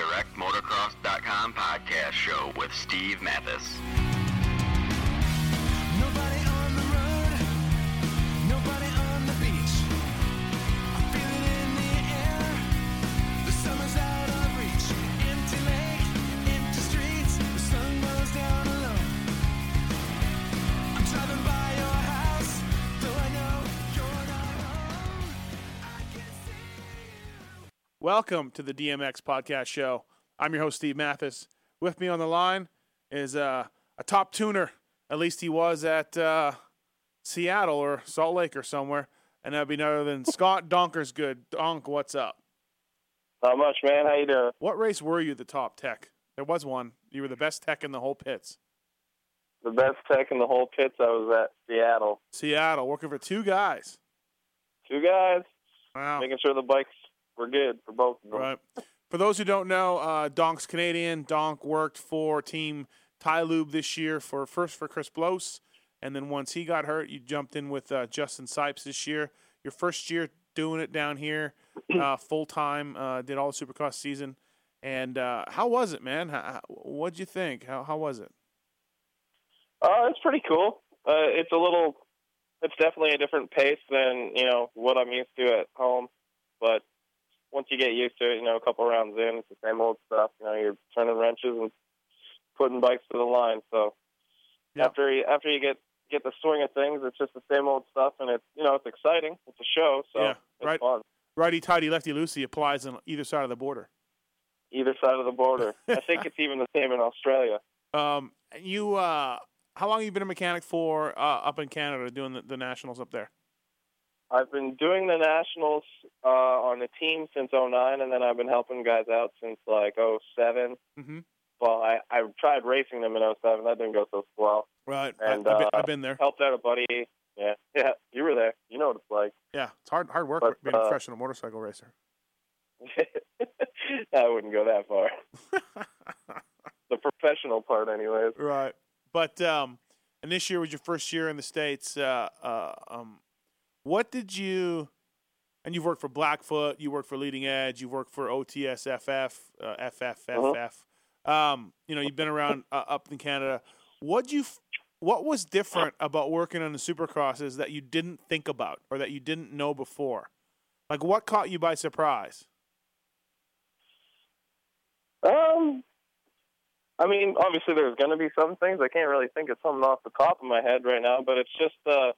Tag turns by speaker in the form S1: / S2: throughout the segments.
S1: DirectMotocross.com podcast show with Steve
S2: Matthes.
S3: Welcome to the DMX Podcast Show. I'm your host, Steve Matthes. With me on the line is uh, a top tuner. At least he was at uh, Seattle or Salt Lake or somewhere. And that'd be none other than Scott Donkersgoed. Donk, what's up?
S4: Not much, man. How you doing?
S3: What race were you the top tech? There was one. You were the best tech in the whole pits.
S4: The best tech in the whole pits. I was at Seattle.
S3: Seattle, working for two guys.
S4: Two guys
S3: Wow.
S4: making sure the bikes were good for both of them.
S3: Right. For those who don't know, uh, Donk's Canadian. Donk worked for Team Ty Lube this year for first for Chris Blose, and then once he got hurt, you jumped in with uh, Justin Sipes this year. Your first year doing it down here, uh, full time. Uh, did all the Supercross season, and uh, how was it, man? How, how- what'd you think? How how was it?
S4: Uh, it's pretty cool. Uh, it's a little. It's definitely a different pace than you know what I'm used to at home, but once you get used to it, you know, a couple rounds in, it's the same old stuff. You know, you're turning wrenches and putting bikes to the line. So
S3: Yep.
S4: after you after you get get the swing of things, it's just the same old stuff, and it's you know it's exciting. It's a show, so
S3: Yeah,
S4: it's
S3: right.
S4: fun.
S3: Righty tighty, lefty loosey applies on either side of the border.
S4: Either side of the border. I think it's even the same in Australia.
S3: Um, you uh, how long have you been a mechanic for uh, up in Canada doing the, the nationals up there?
S4: I've been doing the nationals uh, on the team since '09, and then I've been helping guys out since like '07.
S3: Mm-hmm.
S4: Well, I I tried racing them in '07. That didn't go so well.
S3: Right.
S4: And,
S3: I've, been,
S4: uh,
S3: I've been there.
S4: Helped out a buddy. Yeah, yeah, you were there. You know what it's like.
S3: Yeah, it's hard hard work
S4: but,
S3: being a
S4: uh,
S3: professional motorcycle racer.
S4: I wouldn't go that far. The professional part, anyways.
S3: right. But um, and this year was your first year in the states. Uh, uh, um, what did you? And you've worked for Blackfoot. You worked for Leading Edge. You've worked for OTSFF, uh, FFFF. Um, you know, you've been around uh, up in Canada. What you? What was different about working on the Supercrosses that you didn't think about or that you didn't know before? Like, what caught you by surprise?
S4: Um, I mean, obviously there's going to be some things. I can't really think of something off the top of my head right now, but it's just uh,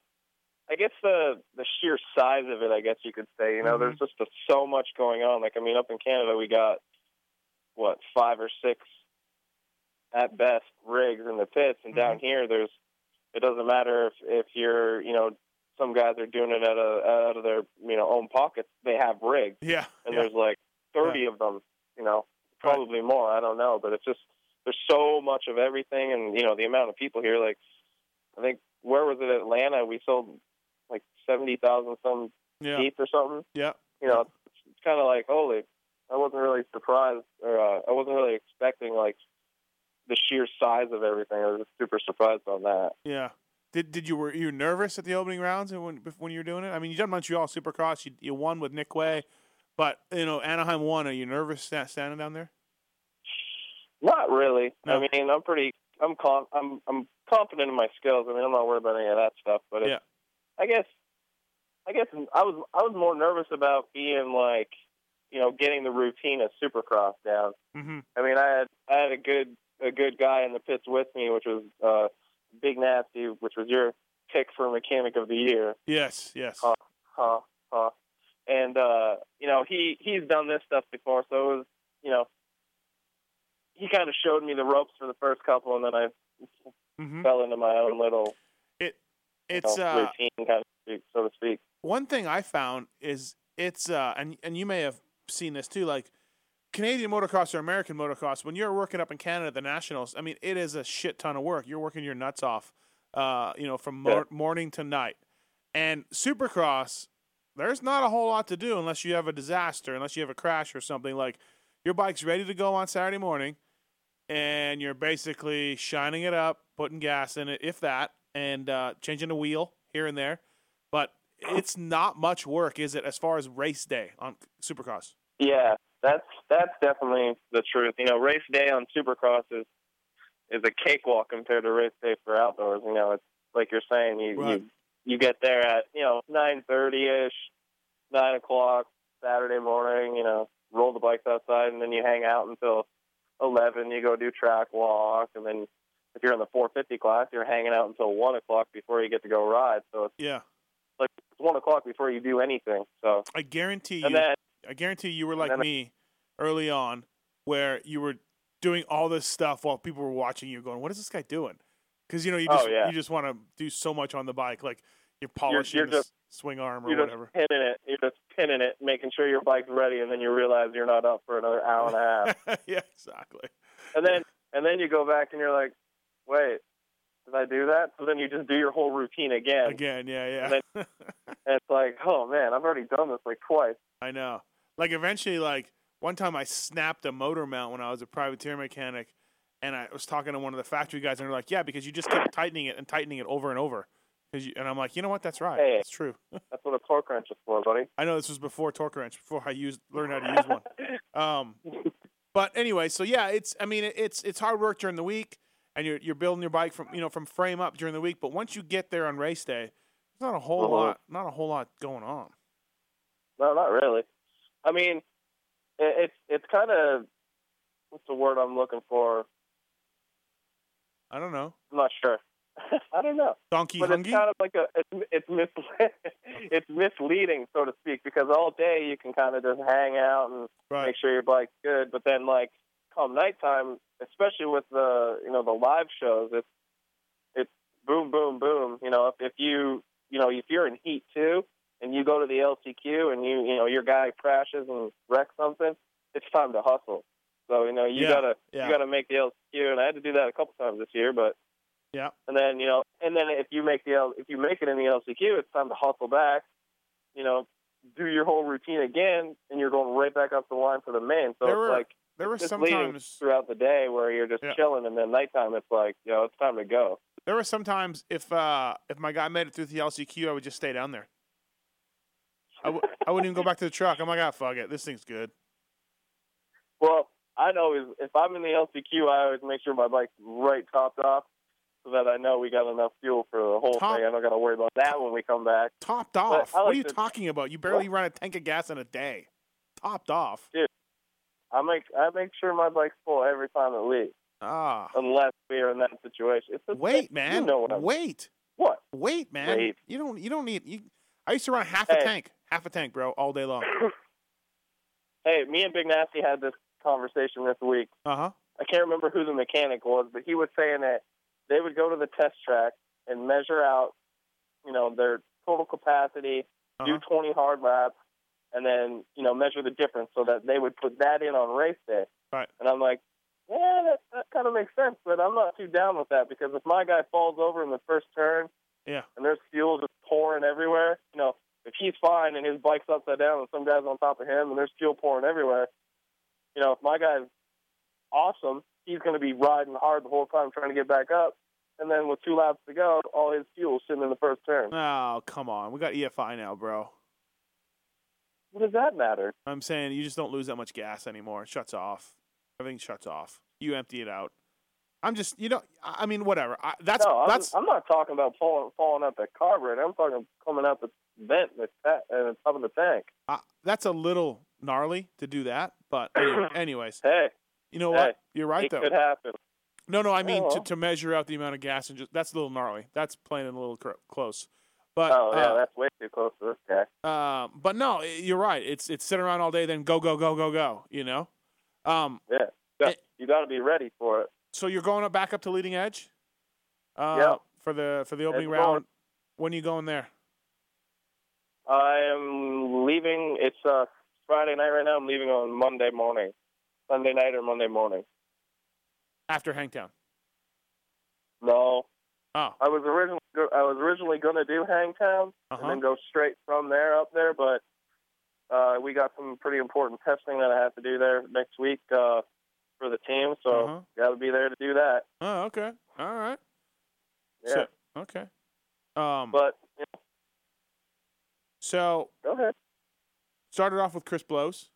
S4: I guess the the sheer size of it. I guess you could say. You know,
S3: Mhm.
S4: there's just a, so much going on. Like I mean, up in Canada we got what five or six at best rigs in the pits, and down here there's it doesn't matter if if you're you know some guys are doing it out of out of their you know own pockets. They have rigs
S3: Yeah,
S4: and
S3: yeah.
S4: there's like 30 of them, you know, probably more. I don't know, but it's just there's so much of everything, and you know the amount of people here. Like, I think where was it? Atlanta. We sold like 70,000 some
S3: yeah,
S4: seats or something.
S3: yeah.
S4: You know, it's, it's kind of like holy. I wasn't really surprised, or uh, I wasn't really expecting like the sheer size of everything. I was just super surprised on that.
S3: Yeah. Did did you were you nervous at the opening rounds when when you were doing it? I mean, you done Montreal Supercross. You you won with Nick Wey, but you know Anaheim won. Are you nervous standing down there?
S4: Not really.
S3: No.
S4: I mean, I'm pretty. I'm com- I'm I'm confident in my skills. I mean, I'm not worried about any of that stuff. But
S3: Yeah.
S4: I guess, I guess I was I was more nervous about being like, you know, getting the routine of Supercross down.
S3: Mm-hmm.
S4: I mean, I had I had a good a good guy in the pits with me, which was uh, Big Nasty, which was your pick for mechanic of the year.
S3: Yes, yes.
S4: Huh. Huh, huh. And uh, you know, he he's done this stuff before, so it was you know, he kind of showed me the ropes for the first couple, and then I
S3: hmm
S4: fell into my own little
S3: It
S4: you
S3: it's
S4: know,
S3: uh,
S4: routine, kind of speak, so to speak.
S3: One thing I found is it's uh and and you may have seen this too, like Canadian motocross or American motocross, when you're working up in Canada the nationals, I mean it is a shit ton of work. You're working your nuts off, uh, you know, from mor- morning to night. And Supercross, there's not a whole lot to do unless you have a disaster, unless you have a crash or something. Like your bike's ready to go on Saturday morning, and you're basically shining it up, putting gas in it, if that, and uh, changing the wheel here and there. But it's not much work, is it, as far as race day on Supercross?
S4: Yeah, that's that's definitely the truth. You know, race day on Supercross is is a cakewalk compared to race day for outdoors. You know, it's like you're saying, you
S3: Right.
S4: you you get there at you know nine thirty ish, nine o'clock Saturday morning. You know, roll the bikes outside, and then you hang out until eleven. You go do track walk, and then if you're in the 450 class, you're hanging out until one o'clock before you get to go ride. So it's
S3: Yeah.
S4: Like it's one o'clock before you do anything. So
S3: I guarantee you.
S4: then
S3: I guarantee you were like me early on, where you were doing all this stuff while people were watching you, going, "What is this guy doing?" Because you know you
S4: Oh,
S3: just
S4: yeah.
S3: you just want to do so much on the bike, like you're polishing
S4: you're
S3: the s-
S4: just-
S3: swing arm or
S4: you're
S3: whatever.
S4: just pinning it. You're just pinning it, making sure your bike's ready, and then you realize you're not up for another hour and a half.
S3: yeah, exactly.
S4: and then and then you go back and you're like, wait, did I do that? So then you just do your whole routine again,
S3: Again, yeah, yeah.
S4: and it's like, oh man, I've already done this like twice.
S3: I know. Like eventually, like one time I snapped a motor mount when I was a privateer mechanic, and I was talking to one of the factory guys, and they're like, "Yeah, because you just kept tightening it and tightening it over and over. you, and I'm like, you know what? That's right.
S4: Hey.
S3: It's true.
S4: That's what a torque wrench is for, buddy.
S3: I know this was before torque wrench, before I used learned how to use one. Um, but anyway, so yeah, it's I mean it's it's hard work during the week, and you're you're building your bike from you know from frame up during the week. But once you get there on race day, there's not a whole
S4: Uh-huh.
S3: lot not a whole lot going on.
S4: No, not really. I mean, it, it's it's kind of what's the word I'm looking for?
S3: I don't know.
S4: I'm not sure. I don't know.
S3: Donkey
S4: but
S3: hungry.
S4: it's kind of like a it's it's mis- it's misleading so to speak because all day you can kind of just hang out and
S3: right.
S4: make sure your bike's good, but then like come nighttime, especially with the you know the live shows, it's it's boom boom boom. You know if if you you know if you're in heat too and you go to the LCQ and you you know your guy crashes and wrecks something, it's time to hustle. So you know you
S3: Yeah,
S4: gotta
S3: yeah.
S4: you gotta make the LCQ, and I had to do that a couple times this year, but
S3: Yeah.
S4: and then you know, and then if you make the L, if you make it in the LCQ, it's time to hustle back. You know, do your whole routine again, and you're going right back up the line for the main. So
S3: There
S4: it's
S3: were-
S4: like
S3: There were
S4: it's just leading
S3: sometimes
S4: throughout the day where you're just
S3: Yeah.
S4: chilling, and then nighttime it's like you know it's time to go.
S3: there were sometimes if uh if my guy made it through the LCQ, I would just stay down there. I w- I wouldn't even go back to the truck. I'm like, ah, fuck it. This thing's good.
S4: Well, I'd always if I'm in the LCQ, I always make sure my bike's right topped off. So that I know we got enough fuel for the whole
S3: Top-
S4: thing. I don't got to worry about that when we come back.
S3: Topped off.
S4: I
S3: what are you
S4: to-
S3: talking about? You barely run a tank of gas in a day. Topped off.
S4: I make I make sure my bike's full every time it leaves,
S3: Ah.
S4: unless we're in that situation. It's a,
S3: Wait,
S4: you
S3: man.
S4: know what
S3: Wait.
S4: what?
S3: Wait, man.
S4: Wait.
S3: You don't you don't need you I used to run half a tank. Half a tank, bro, all day long.
S4: Hey, me and Big Nasty had this conversation this week.
S3: Uh-huh.
S4: I can't remember who the mechanic was, but he was saying that they would go to the test track and measure out, you know, their total capacity,
S3: Uh-huh.
S4: do 20 hard laps, and then, you know, measure the difference so that they would put that in on race day.
S3: Right.
S4: And I'm like, yeah, that, that kind of makes sense, but I'm not too down with that because if my guy falls over in the first turn
S3: Yeah.
S4: and there's fuel just pouring everywhere, you know, if he's fine and his bike's upside down and some guy's on top of him and there's fuel pouring everywhere, you know, if my guy's awesome, he's going to be riding hard the whole time trying to get back up. And then with two laps to go, all his fuel's sitting in the first turn.
S3: Oh, come on. We got EFI now, bro.
S4: What does that matter?
S3: I'm saying you just don't lose that much gas anymore. It shuts off. Everything shuts off. You empty it out. I'm just, you know, I mean, whatever. I, that's
S4: no, I'm,
S3: that's
S4: I'm not talking about falling falling out the carburetor. I'm talking coming out the vent in the top of the tank.
S3: uh, that's a little gnarly to do that. But anyways,
S4: Hey,
S3: you know
S4: Hey,
S3: what? You're right though.
S4: it
S3: though.
S4: could happen.
S3: No, no, I mean
S4: Oh,
S3: to, to measure out the amount of gas and just that's a little gnarly. That's playing a little cr- close. But
S4: Oh yeah,
S3: uh,
S4: that's way too close to this guy.
S3: um, but no, you're right. It's it's sit around all day, then go go go go go. You know. Um,
S4: Yeah, you got, you got to be ready for it.
S3: so you're going up back up to leading edge. Uh,
S4: Yep.
S3: For the for the opening
S4: It's going.
S3: round. When are you going there?
S4: I am leaving. It's uh, Friday night right now. I'm leaving on Monday morning, Sunday night or Monday morning.
S3: After Hangtown.
S4: No,
S3: Oh.
S4: I was originally I was originally going to do Hangtown
S3: Uh
S4: and then go straight from there up there, but uh, we got some pretty important testing that I have to do there next week uh, for the team, so
S3: Uh-huh.
S4: got to be there to do that.
S3: Oh, okay. All right.
S4: Yeah,
S3: So, okay. Um.
S4: but you know,
S3: so
S4: go ahead.
S3: started off with Chris Blose.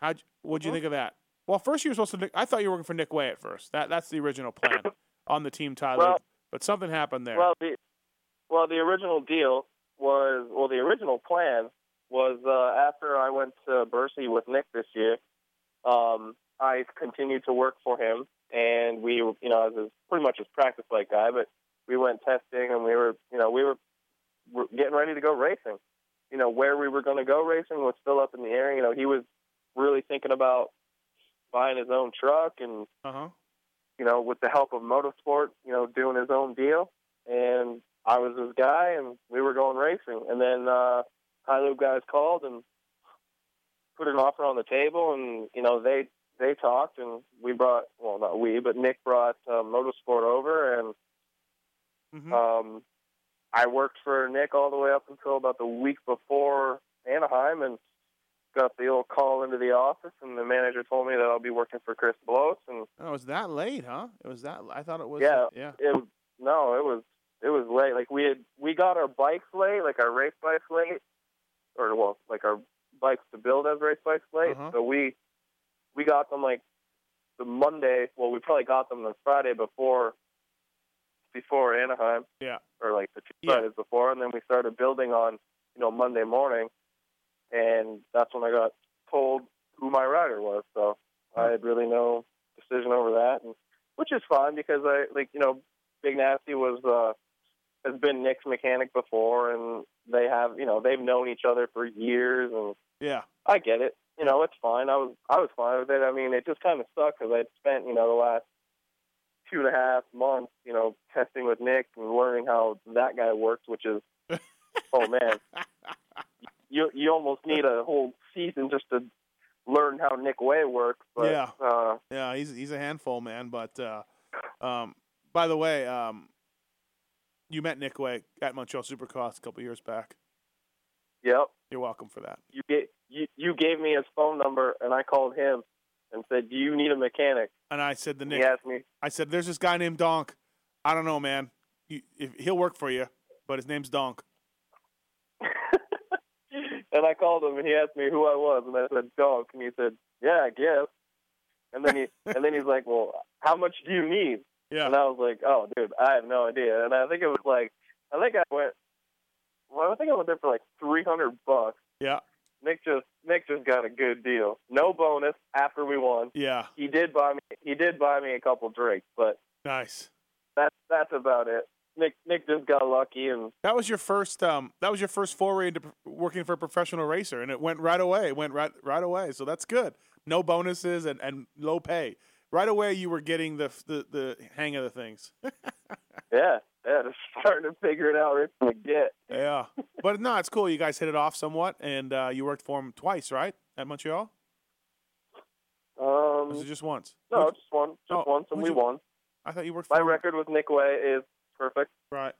S3: How what'd you
S4: Mhm.
S3: think of that? Well, first you were supposed to. I thought you were working for Nick Wey at first. That that's the original plan on the team, Tyler.
S4: Well-
S3: but something happened there.
S4: Well, the well, the original deal was well, the original plan was uh, after I went to Bercy with Nick this year. Um, I continued to work for him, and we, you know, as his, pretty much his practice like guy, but we went testing, and we were, you know, we were, were getting ready to go racing. You know, where we were going to go racing was still up in the air. You know, he was really thinking about buying his own truck and
S3: uh huh.
S4: You know, with the help of motorsport, you know, doing his own deal. And I was his guy, and we were going racing. And then uh, High Loop guys called and put an offer on the table, and you know, they they talked, and we brought well, not we, but Nick brought uh, motorsport over, and
S3: hmm
S4: um, I worked for Nick all the way up until about the week before Anaheim, and got the old call into the office, and the manager told me that I'll be working for Chris Blose, and
S3: oh, it was that late, huh? It was that. I thought it was.
S4: Yeah.
S3: Yeah.
S4: it no, it was it was late. Like we had we got our bikes late, like our race bikes late, or well, like our bikes to build as race bikes late.
S3: Uh-huh.
S4: So we we got them like the Monday. Well, we probably got them the Friday before before Anaheim,
S3: Yeah.
S4: or like the two
S3: Yeah.
S4: Fridays before, and then we started building on you know Monday morning, and that's when I got told who my rider was. So I had really no decision over that, and which is fine because I like you know Big Nasty was uh has been Nick's mechanic before, and they have you know they've known each other for years, and
S3: Yeah.
S4: I get it. You know, it's fine. I was I was fine with it. I mean, it just kind of sucked because I'd spent you know the last two and a half months, you know, testing with Nick and learning how that guy works, which is oh man, you you almost need a whole season just to learn how Nick Wey works. But,
S3: Yeah.
S4: Uh,
S3: Yeah, he's he's a handful, man. But uh, um, by the way, um, you met Nick Wey at Montreal Supercross a couple years back.
S4: yep.
S3: You're welcome for that.
S4: You get you you gave me his phone number, and I called him and said, "Do you need a mechanic?"
S3: And I said
S4: "The
S3: Nick,
S4: He asked me,
S3: I said, "There's this guy named Donk. I don't know, man. You, if, he'll work for you, but his name's Donk."
S4: and I called him, and he asked me who I was, and I said, "Dog," and he said, "Yeah, I guess." And then he and then he's like, "Well, how much do you need?"
S3: Yeah.
S4: And I was like, "Oh, dude, I have no idea." And I think it was like, I think I went, well, I think I went there for like three hundred bucks.
S3: Yeah.
S4: Nick just Nick just got a good deal, no bonus after we won.
S3: Yeah.
S4: He did buy me he did buy me a couple drinks, but
S3: Nice.
S4: that's that's about it. Nick Nick just got lucky, and
S3: That was your first. Um, that was your first foray into working for a professional racer, and it went right away. It went right right away. So that's good. No bonuses and, and low pay. Right away, you were getting the the, the hang of the things.
S4: yeah, yeah, just starting to figure it out right from the get.
S3: yeah, but no, it's cool. You guys hit it off somewhat, and uh, you worked for him twice, right, at Montreal? Or was it
S4: Um,
S3: just once?
S4: no,
S3: Who'd-
S4: just one, just
S3: Oh,
S4: once, and we
S3: you-
S4: won.
S3: I thought you worked for
S4: My
S3: him.
S4: record with Nick Wey is perfect,
S3: right?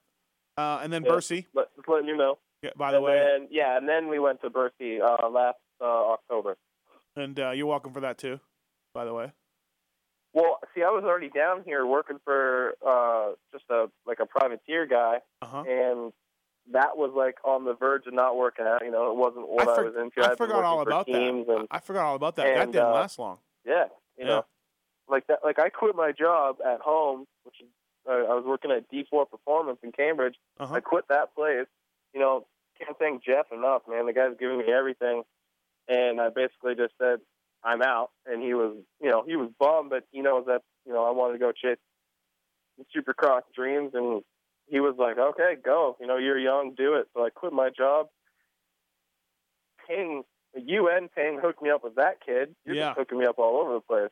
S3: Uh, and then
S4: Yeah.
S3: Bercy.
S4: but just letting you know.
S3: Yeah, by the
S4: and
S3: way,
S4: then, yeah, and then we went to Bercy uh, last uh, October.
S3: and uh, you're welcome for that too. By the way.
S4: Well, see, I was already down here working for uh, just a like a privateer guy,
S3: Uh huh.
S4: and that was like on the verge of not working out. You know, it wasn't what I,
S3: for-
S4: was into.
S3: I
S4: I'd
S3: forgot all about
S4: teams
S3: that.
S4: And,
S3: I forgot all about that. that didn't
S4: uh,
S3: last long.
S4: Yeah, you
S3: Yeah.
S4: know, like that. Like I quit my job at home, which is I was working at D4 Performance in Cambridge.
S3: Uh huh.
S4: I quit that place. You know, can't thank Jeff enough, man. The guy's giving me everything, and I basically just said I'm out. And he was, you know, he was bummed, but he knows that you know I wanted to go chase Supercross dreams, and he was like, okay, go. You know, you're young, do it. So I quit my job. Ping, UN Ping hooked me up with that kid. You're
S3: Yeah.
S4: just hooking me up all over the place.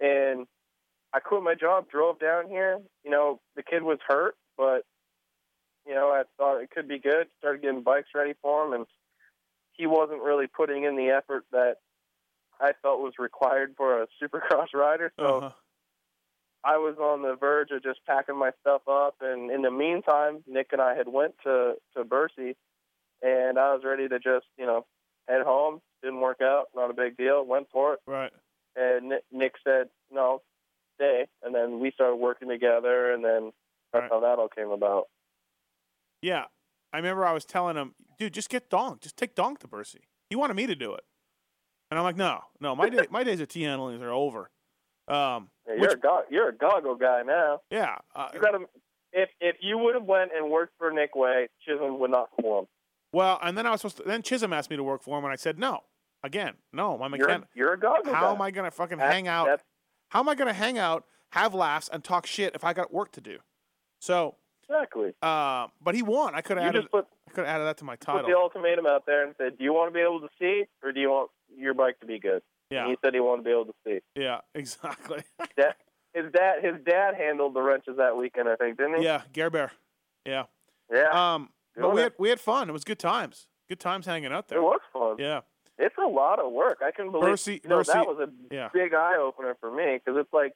S4: And I quit my job, drove down here. You know, the kid was hurt, but you know, I thought it could be good. Started getting bikes ready for him, and he wasn't really putting in the effort that I felt was required for a Supercross rider. So
S3: Uh-huh.
S4: I was on the verge of just packing my stuff up, and in the meantime, Nick and I had went to to Bercy, and I was ready to just you know head home. Didn't work out, not a big deal. Went for it,
S3: Right.
S4: and Nick, Nick said no, stay, and then we started working together, and then that's
S3: Right.
S4: how that all came about.
S3: Yeah. I remember I was telling him, dude, just get Donk. Just take Donk to Bercy. He wanted me to do it. And I'm like, no, no, my day, my days of T handling are over. Um,
S4: Yeah, you're
S3: which-
S4: a go- you're a goggle guy now.
S3: yeah, uh,
S4: You gotta if if you would have went and worked for Nick Wey, Chisholm would not form.
S3: well, and then I was supposed to. Then Chisholm asked me to work for him, and I said no. Again, no, my
S4: You're a,
S3: mechanic.
S4: you're a goggle
S3: How
S4: guy.
S3: am I gonna fucking
S4: That-
S3: hang out?
S4: That's
S3: How am I gonna hang out, have laughs, and talk shit if I got work to do? So,
S4: exactly.
S3: uh, but he won. I could have added.
S4: put
S3: I could have added that to my title.
S4: put the ultimatum out there and said, "Do you want to be able to see, or do you want your bike to be good?" And
S3: yeah,
S4: he said he wanted to be able to see.
S3: yeah, exactly.
S4: That his dad his dad handled the wrenches that weekend, I think, didn't he?
S3: yeah, Gare Bear. Yeah.
S4: Yeah.
S3: Um, but we had we had fun. It was good times. Good times hanging out there.
S4: it was fun.
S3: Yeah,
S4: It's a lot of work. I can believe.
S3: Mercy-
S4: you know, that was a
S3: yeah.
S4: big eye opener for me because it's like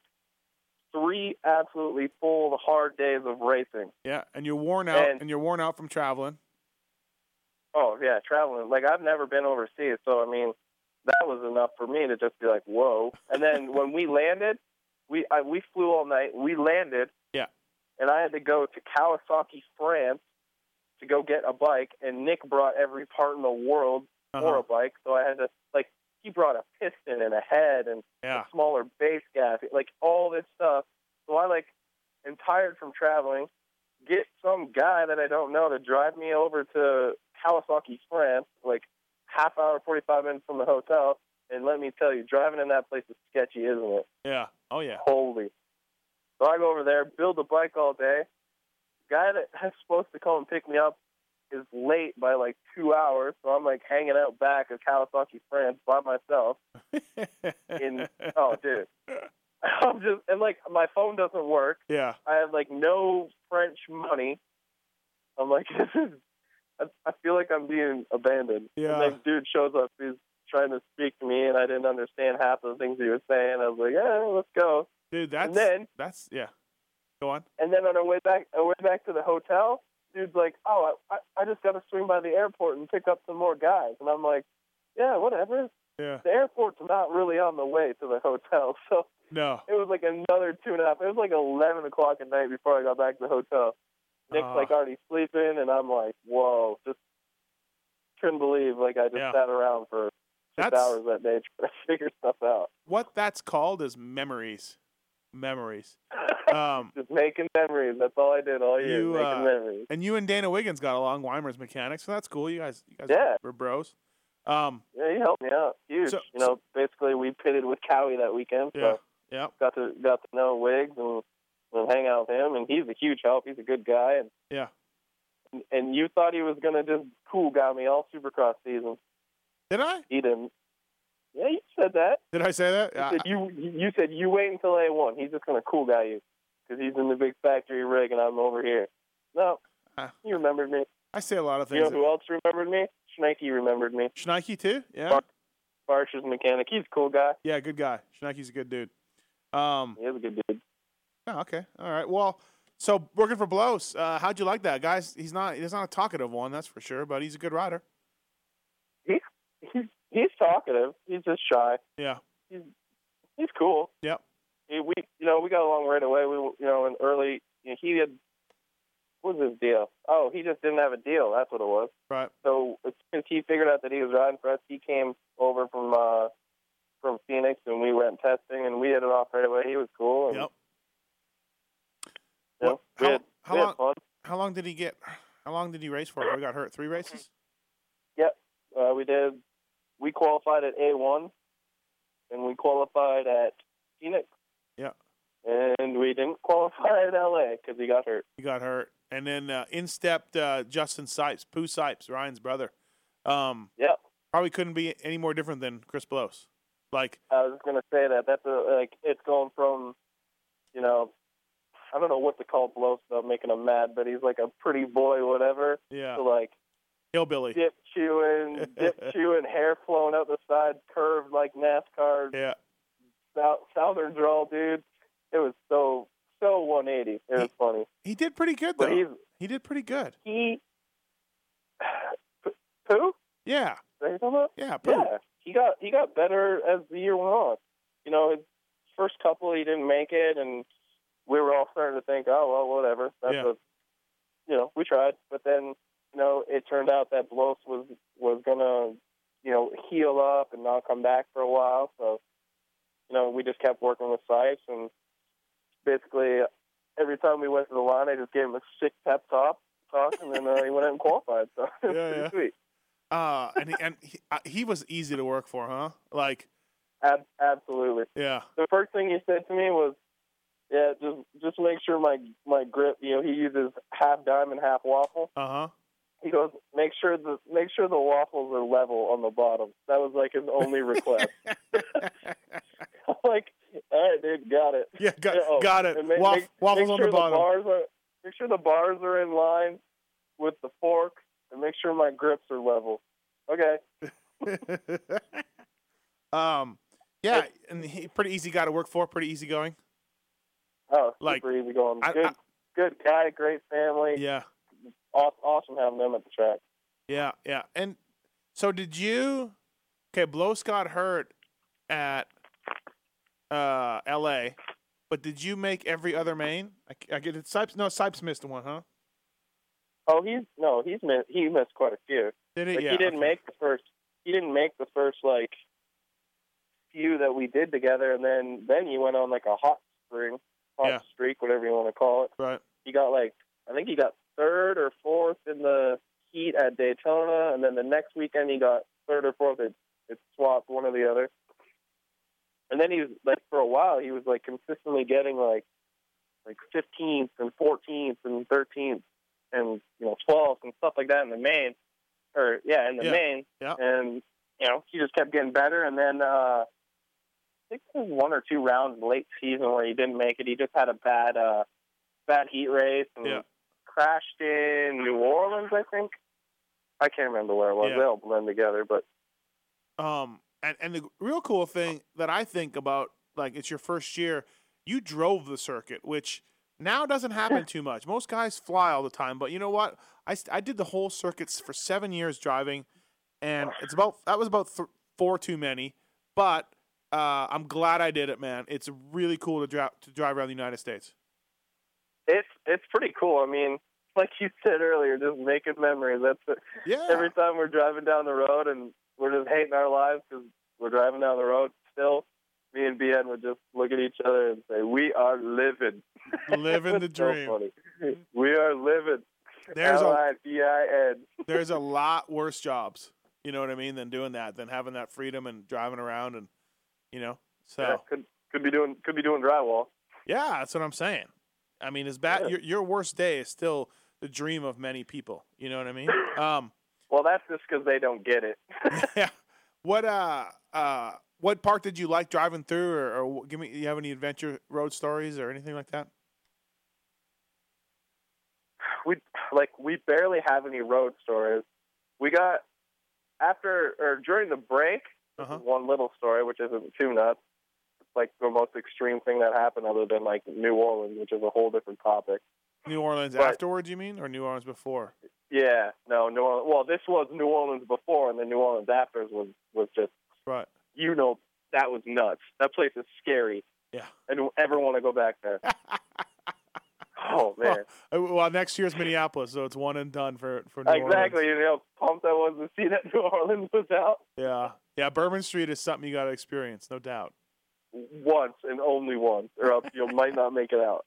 S4: three absolutely full, hard days of racing.
S3: yeah. And you're worn out,
S4: And-
S3: and you're worn out from traveling.
S4: Oh yeah, traveling. Like I've never been overseas, so I mean, that was enough for me to just be like, whoa. And then when we landed, we I, we flew all night. We landed.
S3: Yeah.
S4: And I had to go to Kawasaki, France, to go get a bike. And Nick brought every part in the world for
S3: Uh-huh.
S4: a bike, so I had to like he brought a piston and a head and
S3: Yeah,
S4: a smaller base gas, like all this stuff. So I like am tired from traveling. Get some guy that I don't know to drive me over to Kawasaki, France, like half hour, forty five minutes from the hotel. And let me tell you, driving in that place is sketchy, isn't it?
S3: yeah. Oh yeah.
S4: Holy. So I go over there, build a bike all day. Guy that was supposed to come and pick me up is late by like two hours, so I'm like hanging out back at Kawasaki, France by myself. in oh dude i'm just and like my phone doesn't work
S3: yeah.
S4: i have like no french money i'm like this is i, feel like i'm being abandoned
S3: Yeah.
S4: and dude shows up he's trying to speak to me and i didn't understand half of the things he was saying i was like yeah let's go
S3: Dude, that's
S4: and then
S3: that's yeah. Go on.
S4: and then on our way back our way back to the hotel dude's like oh i i, just got to swing by the airport and pick up some more guys and i'm like yeah whatever
S3: Yeah.
S4: the airport's not really on the way to the hotel so
S3: No.
S4: It was like another two and a half. It was like eleven o'clock at night before I got back to the hotel. Nick's
S3: Ah.
S4: like already sleeping, and I'm like, whoa, just couldn't believe like I just
S3: Yeah.
S4: sat around for six
S3: That's-
S4: hours that day trying to figure stuff out.
S3: What that's called is memories. Memories. Um,
S4: just making memories. That's all I did all year,
S3: You,
S4: making
S3: uh,
S4: memories.
S3: and you and Dana Wiggins got along, Weimer's mechanics, so that's cool. You guys, you guys
S4: Yeah.
S3: were bros. Um,
S4: Yeah, he helped me out. Huge.
S3: So-
S4: you know, basically we pitted with Cowie that weekend,
S3: yeah,
S4: so
S3: yeah,
S4: got to got to know Wiggs and, and hang out with him. And he's a huge help. He's a good guy, and
S3: yeah.
S4: and, and you thought he was gonna just cool guy me all Supercross season.
S3: Did I?
S4: He didn't. Yeah, you said that.
S3: Did I say that?
S4: You
S3: I-
S4: said you you said you wait until A one. He's just gonna cool guy you because he's in the big factory rig and I'm over here. No,
S3: Uh.
S4: he remembered me.
S3: I say a lot of things.
S4: You know who else remembered me? Schneike remembered me.
S3: Schneike too? Yeah,
S4: Bar- Barcia's mechanic. He's a cool guy.
S3: yeah, good guy. Schneike's a good dude. Um,
S4: He is a good dude.
S3: oh, okay, all right. Well, so working for Blose, uh, how'd you like that, guys? He's not he's not a talkative one, that's for sure, but he's a good rider.
S4: He's he's talkative. He's just shy.
S3: Yeah,
S4: He's cool.
S3: Yep.
S4: We you know we got along right away. We you know in early you know, he had what was his deal? Oh, he just didn't have a deal. That's what it was.
S3: right.
S4: so as soon as he figured out that he was riding for us, he came over from uh from Phoenix and we went testing and we hit it off right away. He was cool. And,
S3: Yep.
S4: you know,
S3: how-
S4: had,
S3: how long-
S4: fun.
S3: How long did he get? How long did he race for? he got hurt? Three races.
S4: Uh, we did. We qualified at A one, and we qualified at Phoenix. And we didn't qualify at LA because he got hurt.
S3: He got hurt, and then uh, in stepped uh, Justin Sipes, Pooh Sipes, Ryan's brother. Um,
S4: Yeah.
S3: probably couldn't be any more different than Chris Blose. Like,
S4: I was gonna say that. That's a, like it's going from, you know, I don't know what to call blow stuff, making him mad, but he's like a pretty boy, whatever.
S3: yeah,
S4: To like
S3: hillbilly.
S4: dip chewing, dip chewing, hair flowing out the side, curved like NASCAR,
S3: Yeah,
S4: South, Southern drawl, dude. It was so so 180. It was
S3: He-
S4: funny,
S3: he did pretty good though. He did pretty good.
S4: he. Who?
S3: Yeah,
S4: Are you talking about?
S3: yeah, Pooh.
S4: Yeah, he got he got better as the year went on. You know, his first couple he didn't make it, and we were all starting to think, oh well, whatever. That's
S3: Yeah.
S4: a, you know, we tried, but then you know it turned out that Blose was was gonna you know, heal up and not come back for a while. So, you know, we just kept working with Sipes, and basically every time we went to the line, I just gave him a sick pep talk, talk, and then uh, he went out and qualified. So it was
S3: Yeah,
S4: pretty
S3: yeah.
S4: sweet.
S3: Uh, and he, and he, uh, he was easy to work for, huh? Like,
S4: Ab- absolutely.
S3: yeah,
S4: The first thing he said to me was, "Yeah, just just make sure my my grip. You know, he uses half diamond, half waffle.
S3: uh huh.
S4: He goes, make sure the make sure the waffles are level on the bottom. That was like his only request. Like, all right, dude, got it.
S3: yeah, got,
S4: Yeah, oh,
S3: got it.
S4: make-
S3: Waf-
S4: make-
S3: waffles
S4: make
S3: on
S4: sure
S3: the bottom.
S4: bars are make sure the bars are in line with the fork, and make sure my grips are level. Okay.
S3: um, yeah, and he pretty easy guy to work for. Pretty easy going.
S4: Oh,
S3: Like,
S4: super easy going.
S3: I-
S4: Good,
S3: I-
S4: good guy, great family.
S3: Yeah,
S4: Awesome having them at the track.
S3: yeah, yeah. And so did you? Okay, Blow Scott hurt at uh L.A., but did you make every other main? I, I get it. Sipes, no, Sipes missed one, huh?
S4: Oh, he's no, he's missed. He missed quite a few.
S3: Did he?
S4: Like
S3: yeah,
S4: he didn't
S3: okay.
S4: make the first. He didn't make the first like few that we did together, and then then he went on like a hot string, hot
S3: Yeah.
S4: streak, whatever you want to call it.
S3: right.
S4: He got like I think he got third or fourth in the heat at Daytona, and then the next weekend he got third or fourth. It, it swapped one or the other. And then he was like for a while he was like consistently getting like like 15th and 14th and 13th and you know 12th and stuff like that in the main or yeah in the
S3: Yeah.
S4: main
S3: Yeah.
S4: and you know he just kept getting better and then uh I think there was one or two rounds late season where he didn't make it he just had a bad uh bad heat race and
S3: Yeah.
S4: crashed in New Orleans I think I can't remember where it was
S3: Yeah.
S4: they all blend together but
S3: Um, and and the real cool thing that I think about, like, it's your first year, you drove the circuit, which now doesn't happen too much. Most guys fly all the time, but you know what? I, I did the whole circuits for seven years driving, and it's about that was about th- four too many, but uh, I'm glad I did it, man. It's really cool to drive to drive around the United States.
S4: it's it's pretty cool I mean like you said earlier just making memories that's it.
S3: Yeah,
S4: every time we're driving down the road and we're just hating our lives because we're driving down the road still, me and BN would just look at each other and say, "We are living,
S3: living the
S4: so
S3: dream.
S4: funny. We are living."
S3: There's
S4: L
S3: a
S4: I V I N.
S3: there's a lot worse jobs. You know what I mean? Than doing that, than having that freedom and driving around and you know. So
S4: Yeah, could could be doing could be doing drywall.
S3: Yeah, that's what I'm saying. I mean, as bad
S4: Yeah.
S3: your your worst day is still the dream of many people. You know what I mean? Um,
S4: Well, that's just because they don't get it.
S3: yeah. What uh uh what part did you like driving through, or, or give me? You have any adventure road stories or anything like that?
S4: we like we barely have any road stories. We got after or during the break.
S3: Uh-huh.
S4: One little story, which isn't too nuts. It's like the most extreme thing that happened, other than like New Orleans, which is a whole different topic.
S3: New Orleans
S4: Right.
S3: afterwards, you mean, or New Orleans before?
S4: Yeah, no, New Orleans. Well, this was New Orleans before, and then New Orleans after was was just
S3: Right.
S4: you know that was nuts. That place is scary.
S3: Yeah.
S4: I don't ever want to go back there. oh man,
S3: Uh, Well, next year's Minneapolis, so it's one and done for for New
S4: exactly.
S3: Orleans.
S4: You know, pumped I was to see that New Orleans was out
S3: Yeah, yeah. Bourbon Street is something you got to experience, no doubt.
S4: once and only once, or else you might not make it out.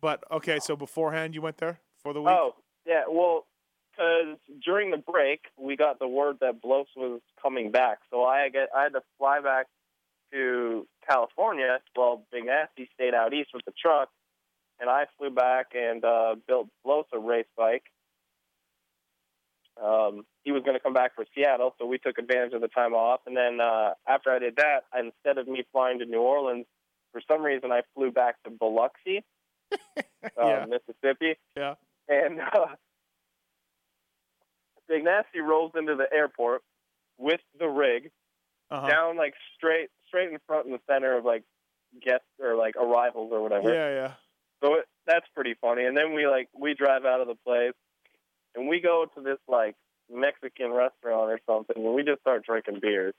S3: But okay, so beforehand you went there for the week.
S4: Oh, yeah. Well, because during the break, we got the word that Blose was coming back, so I get I had to fly back to California. Well, Big Nasty stayed out east with the truck, and I flew back and uh, built Blose a race bike. Um, he was going to come back for Seattle, so we took advantage of the time off. And then uh, after I did that, instead of me flying to New Orleans, for some reason I flew back to Biloxi, uh,
S3: Yeah.
S4: Mississippi.
S3: Yeah.
S4: And uh, Big Nasty rolls into the airport with the rig
S3: Uh-huh.
S4: down like straight straight in front in the center of like guests or like arrivals or whatever.
S3: Yeah, yeah.
S4: So it, that's pretty funny. And then we like we drive out of the place and we go to this like Mexican restaurant or something and we just start drinking beers.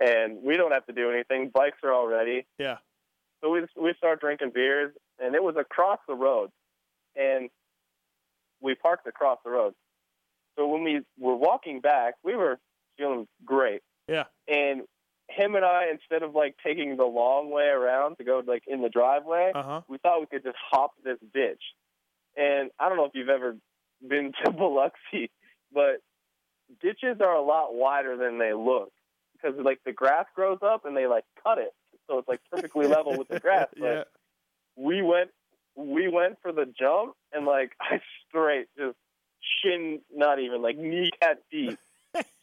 S4: And we don't have to do anything. Bikes are all ready.
S3: Yeah.
S4: So we we start drinking beers and it was across the road. And we parked across the road. So when we were walking back, we were feeling great.
S3: Yeah.
S4: And him and I, instead of like taking the long way around to go like in the driveway,
S3: Uh huh.
S4: we thought we could just hop this ditch. And I don't know if you've ever been to Biloxi, but ditches are a lot wider than they look because like the grass grows up and they like cut it, so it's like perfectly level with the grass. But
S3: yeah.
S4: we went, we went for the jump and like I straight just shin, not even like knee kneecap deep,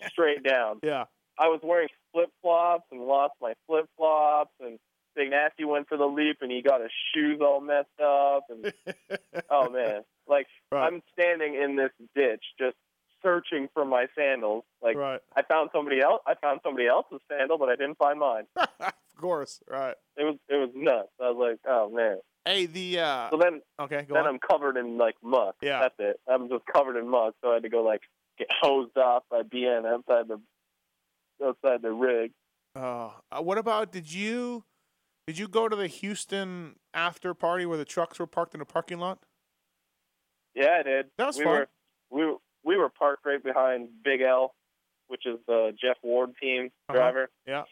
S4: straight down.
S3: Yeah.
S4: I was wearing flip flops and lost my flip flops, and Big Nasty went for the leap and he got his shoes all messed up. And oh man, like
S3: Right.
S4: I'm standing in this ditch just searching for my sandals. Like
S3: right.
S4: I found somebody else, I found somebody else's sandal, but I didn't find mine.
S3: of course. Right.
S4: It was it was nuts. I was like, oh man.
S3: Hey, the uh
S4: So then
S3: okay, go
S4: then
S3: on.
S4: I'm covered in like muck.
S3: Yeah.
S4: That's it. I'm just covered in muck, so I had to go like get hosed off by BN outside the outside the rig.
S3: Oh, uh, what about did you did you go to the Houston after party where the trucks were parked in a parking lot?
S4: Yeah, I did.
S3: That was
S4: we
S3: fun.
S4: were we were, we were parked right behind Big L, which is the Jeff Ward team
S3: Uh-huh.
S4: driver.
S3: Yeah.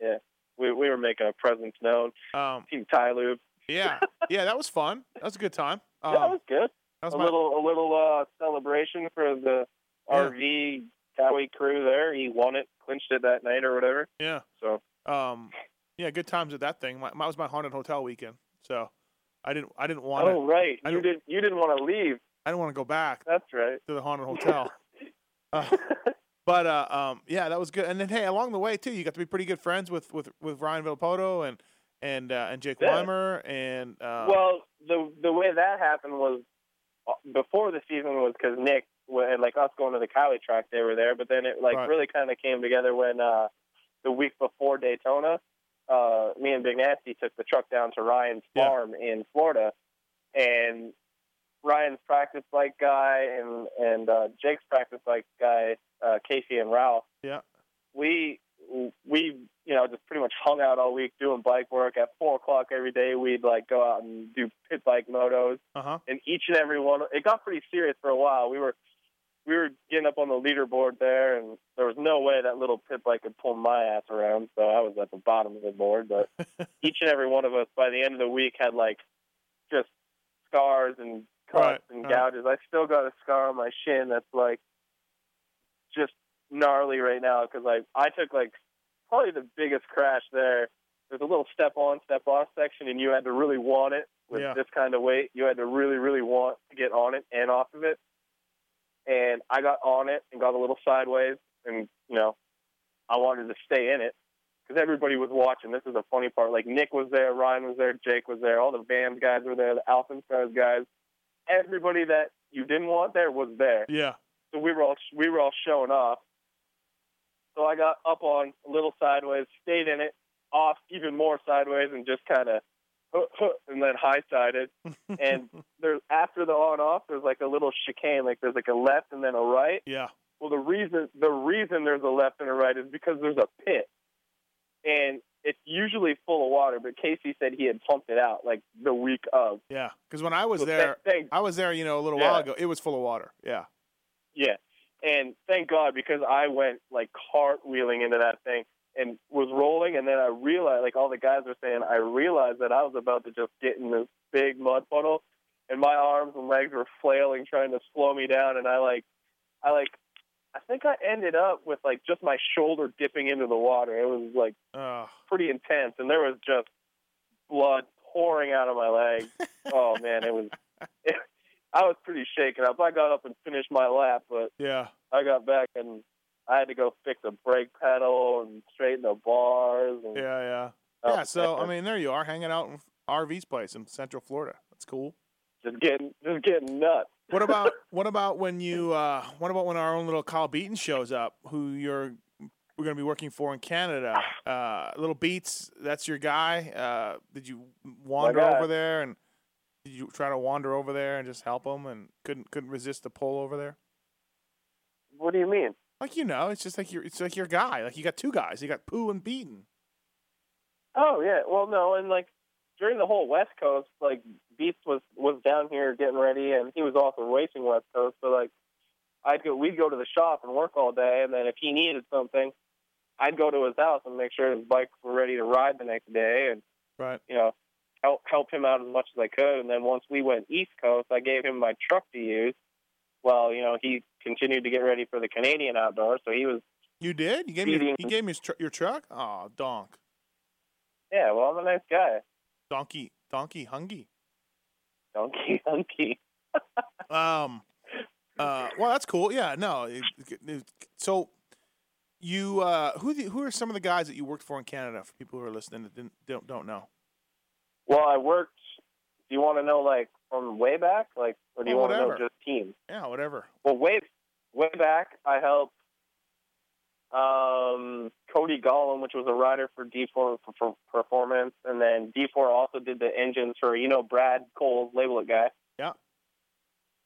S3: Yeah.
S4: We we were making a presence known.
S3: Um,
S4: Team Ty Lube.
S3: Yeah, yeah, that was fun. That was a good time. Um,
S4: yeah, that was good.
S3: that was
S4: a
S3: my,
S4: little a little uh, celebration for the
S3: Yeah.
S4: RV Cowie crew there. He won it, clinched it that night or whatever.
S3: yeah,
S4: So
S3: um, yeah, good times at that thing. My, my was my haunted hotel weekend, so I didn't I didn't want to
S4: oh right,
S3: I
S4: you didn't you didn't want to leave.
S3: I didn't want to go back
S4: That's right.
S3: to the haunted hotel. Uh, but uh, um, yeah, that was good. And then hey, along the way too, you got to be pretty good friends with with, with Ryan Villopoto and and uh, and Jake
S4: Yeah.
S3: Weimer and uh,
S4: well, the the way that happened was uh, before the season was because Nick and like us going to the Cowie track, they were there. But then it like
S3: Right.
S4: really kind of came together when uh, the week before Daytona, uh, me and Big Nasty took the truck down to Ryan's
S3: Yeah.
S4: farm in Florida, and Ryan's practice bike guy and and uh, Jake's practice bike guy, uh, Casey and Ralph.
S3: Yeah.
S4: We we you know just pretty much hung out all week doing bike work. At four o'clock every day, we'd like go out and do pit bike motos,
S3: uh huh,
S4: and each and every one. It got pretty serious for a while. We were we were getting up on the leaderboard there, and there was no way that little pit bike could pull my ass around. So I was at the bottom of the board. But each and every one of us, by the end of the week, had like just scars and cuts
S3: Right,
S4: and
S3: right.
S4: gouges. I still got a scar on my shin that's like just gnarly right now because I I took like probably the biggest crash there. There's a little step on, step off section, and you had to really want it with
S3: Yeah.
S4: this kind of weight. You had to really, really want to get on it and off of it. And I got on it and got a little sideways, and you know, I wanted to stay in it because everybody was watching. This is the funny part. Like Nick was there, Ryan was there, Jake was there, all the Vans guys were there, the Alpinestars guys. Everybody that you didn't want there was there
S3: yeah,
S4: so we were all we were all showing off. So I got up on a little sideways, stayed in it, off even more sideways, and just kind of and then high sided. And there's after the on off, there's like a little chicane, like there's like a left and then a right.
S3: yeah,
S4: Well, the reason the reason there's a left and a right is because there's a pit, and it's usually full of water. But Casey said he had pumped it out like the week of.
S3: yeah. Because when I was
S4: So
S3: there, I was there, you know, a little
S4: Yeah.
S3: while ago. It was full of water. Yeah,
S4: Yeah. And thank God because I went like cartwheeling into that thing and was rolling and then I realized like all the guys were saying, I realized that I was about to just get in this big mud puddle and my arms and legs were flailing trying to slow me down and I like I like I think I ended up with like just my shoulder dipping into the water. It was like
S3: uh,
S4: pretty intense and there was just blood pouring out of my leg. oh man, it was it, I was pretty shaken up. I got up and finished my lap, but
S3: yeah,
S4: I got back and I had to go fix a brake pedal and straighten the bars. And,
S3: yeah, yeah,
S4: oh,
S3: yeah. So I mean, there you are, hanging out in RV's place in Central Florida. That's cool.
S4: just getting just getting nuts.
S3: What about what about when you uh, what about when our own little Kyle Beaton shows up, who you're we're going to be working for in Canada? Uh, little Beats, that's your guy. Uh, did you wander over there and you try to wander over there and just help him and couldn't couldn't resist the pull over there?
S4: What do you mean?
S3: Like you know, it's just like your it's like your guy. Like you got two guys. You got Pooh and Beaton.
S4: Oh yeah, well no, and like during the whole West Coast, like Beast was was down here getting ready, and he was also racing West Coast. So like, I'd go, we'd go to the shop and work all day, and then if he needed something, I'd go to his house and make sure his bikes were ready to ride the next day, and
S3: Right.
S4: you know, help help him out as much as I could. And then once we went East Coast, I gave him my truck to use. Well, you know, he continued to get ready for the Canadian outdoors, so he was
S3: You did? You gave me your,
S4: Feeding-
S3: you gave me his tr- your truck? Oh, donk.
S4: yeah, well, I'm a nice guy,
S3: Donkey donkey hungy.
S4: donkey donkey.
S3: Um uh well that's cool. Yeah, no. it- it- so you uh who the, who are some of the guys that you worked for in Canada for people who are listening that didn't don't don't know?
S4: Well, I worked. Do you want to know like from way back, like, or do you
S3: Well,
S4: want to know just team?
S3: Yeah, whatever.
S4: Well, way way back, I helped um, Cody Gollum, which was a rider for D4 for, for Performance, and then D4 also did the engines for you know Brad Cole's label it guy.
S3: Yeah.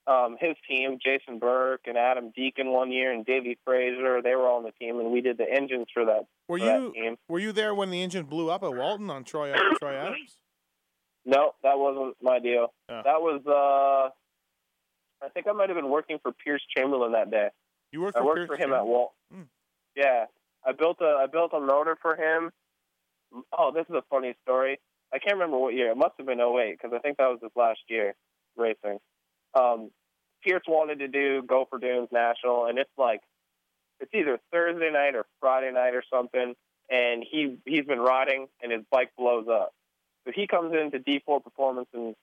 S4: Um, his team, Jason Burke and Adam Deacon one year, and Davey Fraser, they were all on the team, and we did the engines for that,
S3: Were
S4: for that
S3: you
S4: team.
S3: were you there when the engine blew up at Walton on Troy Troy Adams?
S4: No, that wasn't my deal.
S3: Oh.
S4: That was uh, I think I might have been working for Pierce Chamberlain that day.
S3: You worked
S4: I
S3: for
S4: worked
S3: Pierce
S4: for him at Walt.
S3: Hmm.
S4: Yeah, I built a I built a motor for him. Oh, this is a funny story. I can't remember what year. It must have been 08 because I think that was his last year racing. Um, Pierce wanted to do Gopher Dunes National, and it's like it's either Thursday night or Friday night or something. And he he's been riding, and his bike blows up. So he comes into D4 Performance and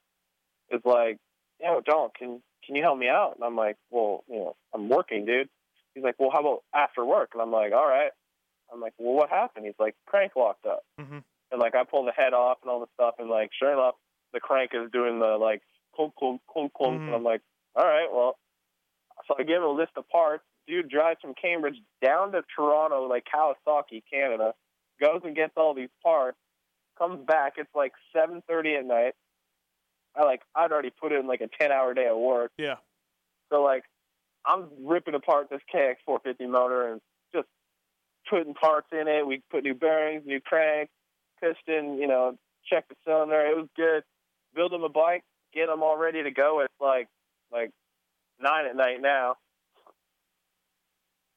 S4: is like, "Yo, Don, can can you help me out?" And I'm like, "Well, you know, I'm working, dude." He's like, "Well, how about after work?" And I'm like, "All right." I'm like, "Well, what happened?" He's like, "Crank locked up."
S3: Mhm.
S4: And like, I pull the head off and all this stuff, and like, sure enough, the crank is doing the like clunk clunk clunk clunk,
S3: Mhm.
S4: and I'm like, "All right, well." So I give him a list of parts. Dude drives from Cambridge down to Toronto, like Kawasaki, Canada, goes and gets all these parts, comes back. It's like 7:30 at night. I like I'd already put in like a 10 hour day of work.
S3: Yeah.
S4: So like I'm ripping apart this KX 450 motor and just putting parts in it. We put new bearings, new crank, piston, you know, check the cylinder. It was good. Build him a bike, get him all ready to go. It's like like nine at night now.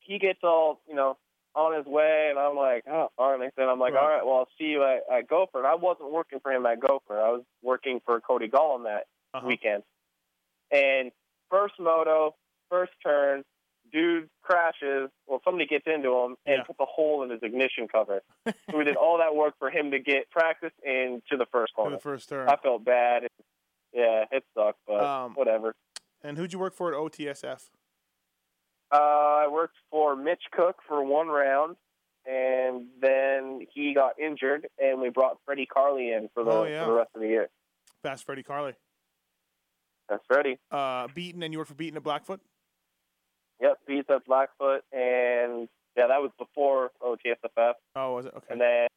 S4: He gets all you know on his way, and I'm like, oh, all right. Then I'm like,
S3: Right.
S4: all right, well, I'll see you at, at Gopher. And I wasn't working for him at Gopher. I was working for Cody Gollum that
S3: Uh-huh.
S4: weekend. And first moto, first turn, dude crashes. Well, somebody gets into him and
S3: Yeah.
S4: puts a hole in his ignition cover. so we did all that work for him to get practice into the first
S3: For
S4: corner.
S3: the first turn.
S4: I felt bad. Yeah, it sucked, but
S3: Um,
S4: whatever.
S3: And who'd you work for at OTSF?
S4: Uh, I worked for Mitch Cook for one round, and then he got injured, and we brought Freddie Carley in for the,
S3: Oh, yeah.
S4: for the rest of the year.
S3: Fast Freddie Carley.
S4: That's Freddie.
S3: Uh, Beaton, and you worked for Beaton at Blackfoot?
S4: Yep, beats up Blackfoot, and yeah, that was before OTSFF.
S3: Oh, was it? Okay.
S4: And then,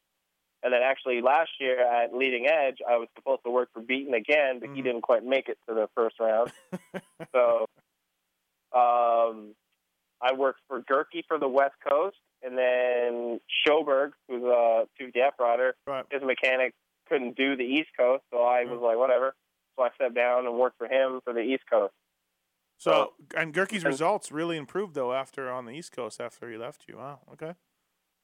S4: and then actually last year at Leading Edge, I was supposed to work for Beaton again, but he
S3: Mhm.
S4: didn't quite make it to the first round. so, um, I worked for Gerke for the West Coast, and then Schoberg, who's a 2DF rider,
S3: Right.
S4: his mechanic couldn't do the East Coast, so I was mm. like, whatever. So I stepped down and worked for him for the East Coast.
S3: So, and Gerke's
S4: and-
S3: results really improved though after on the East Coast after he left you. Wow. Okay.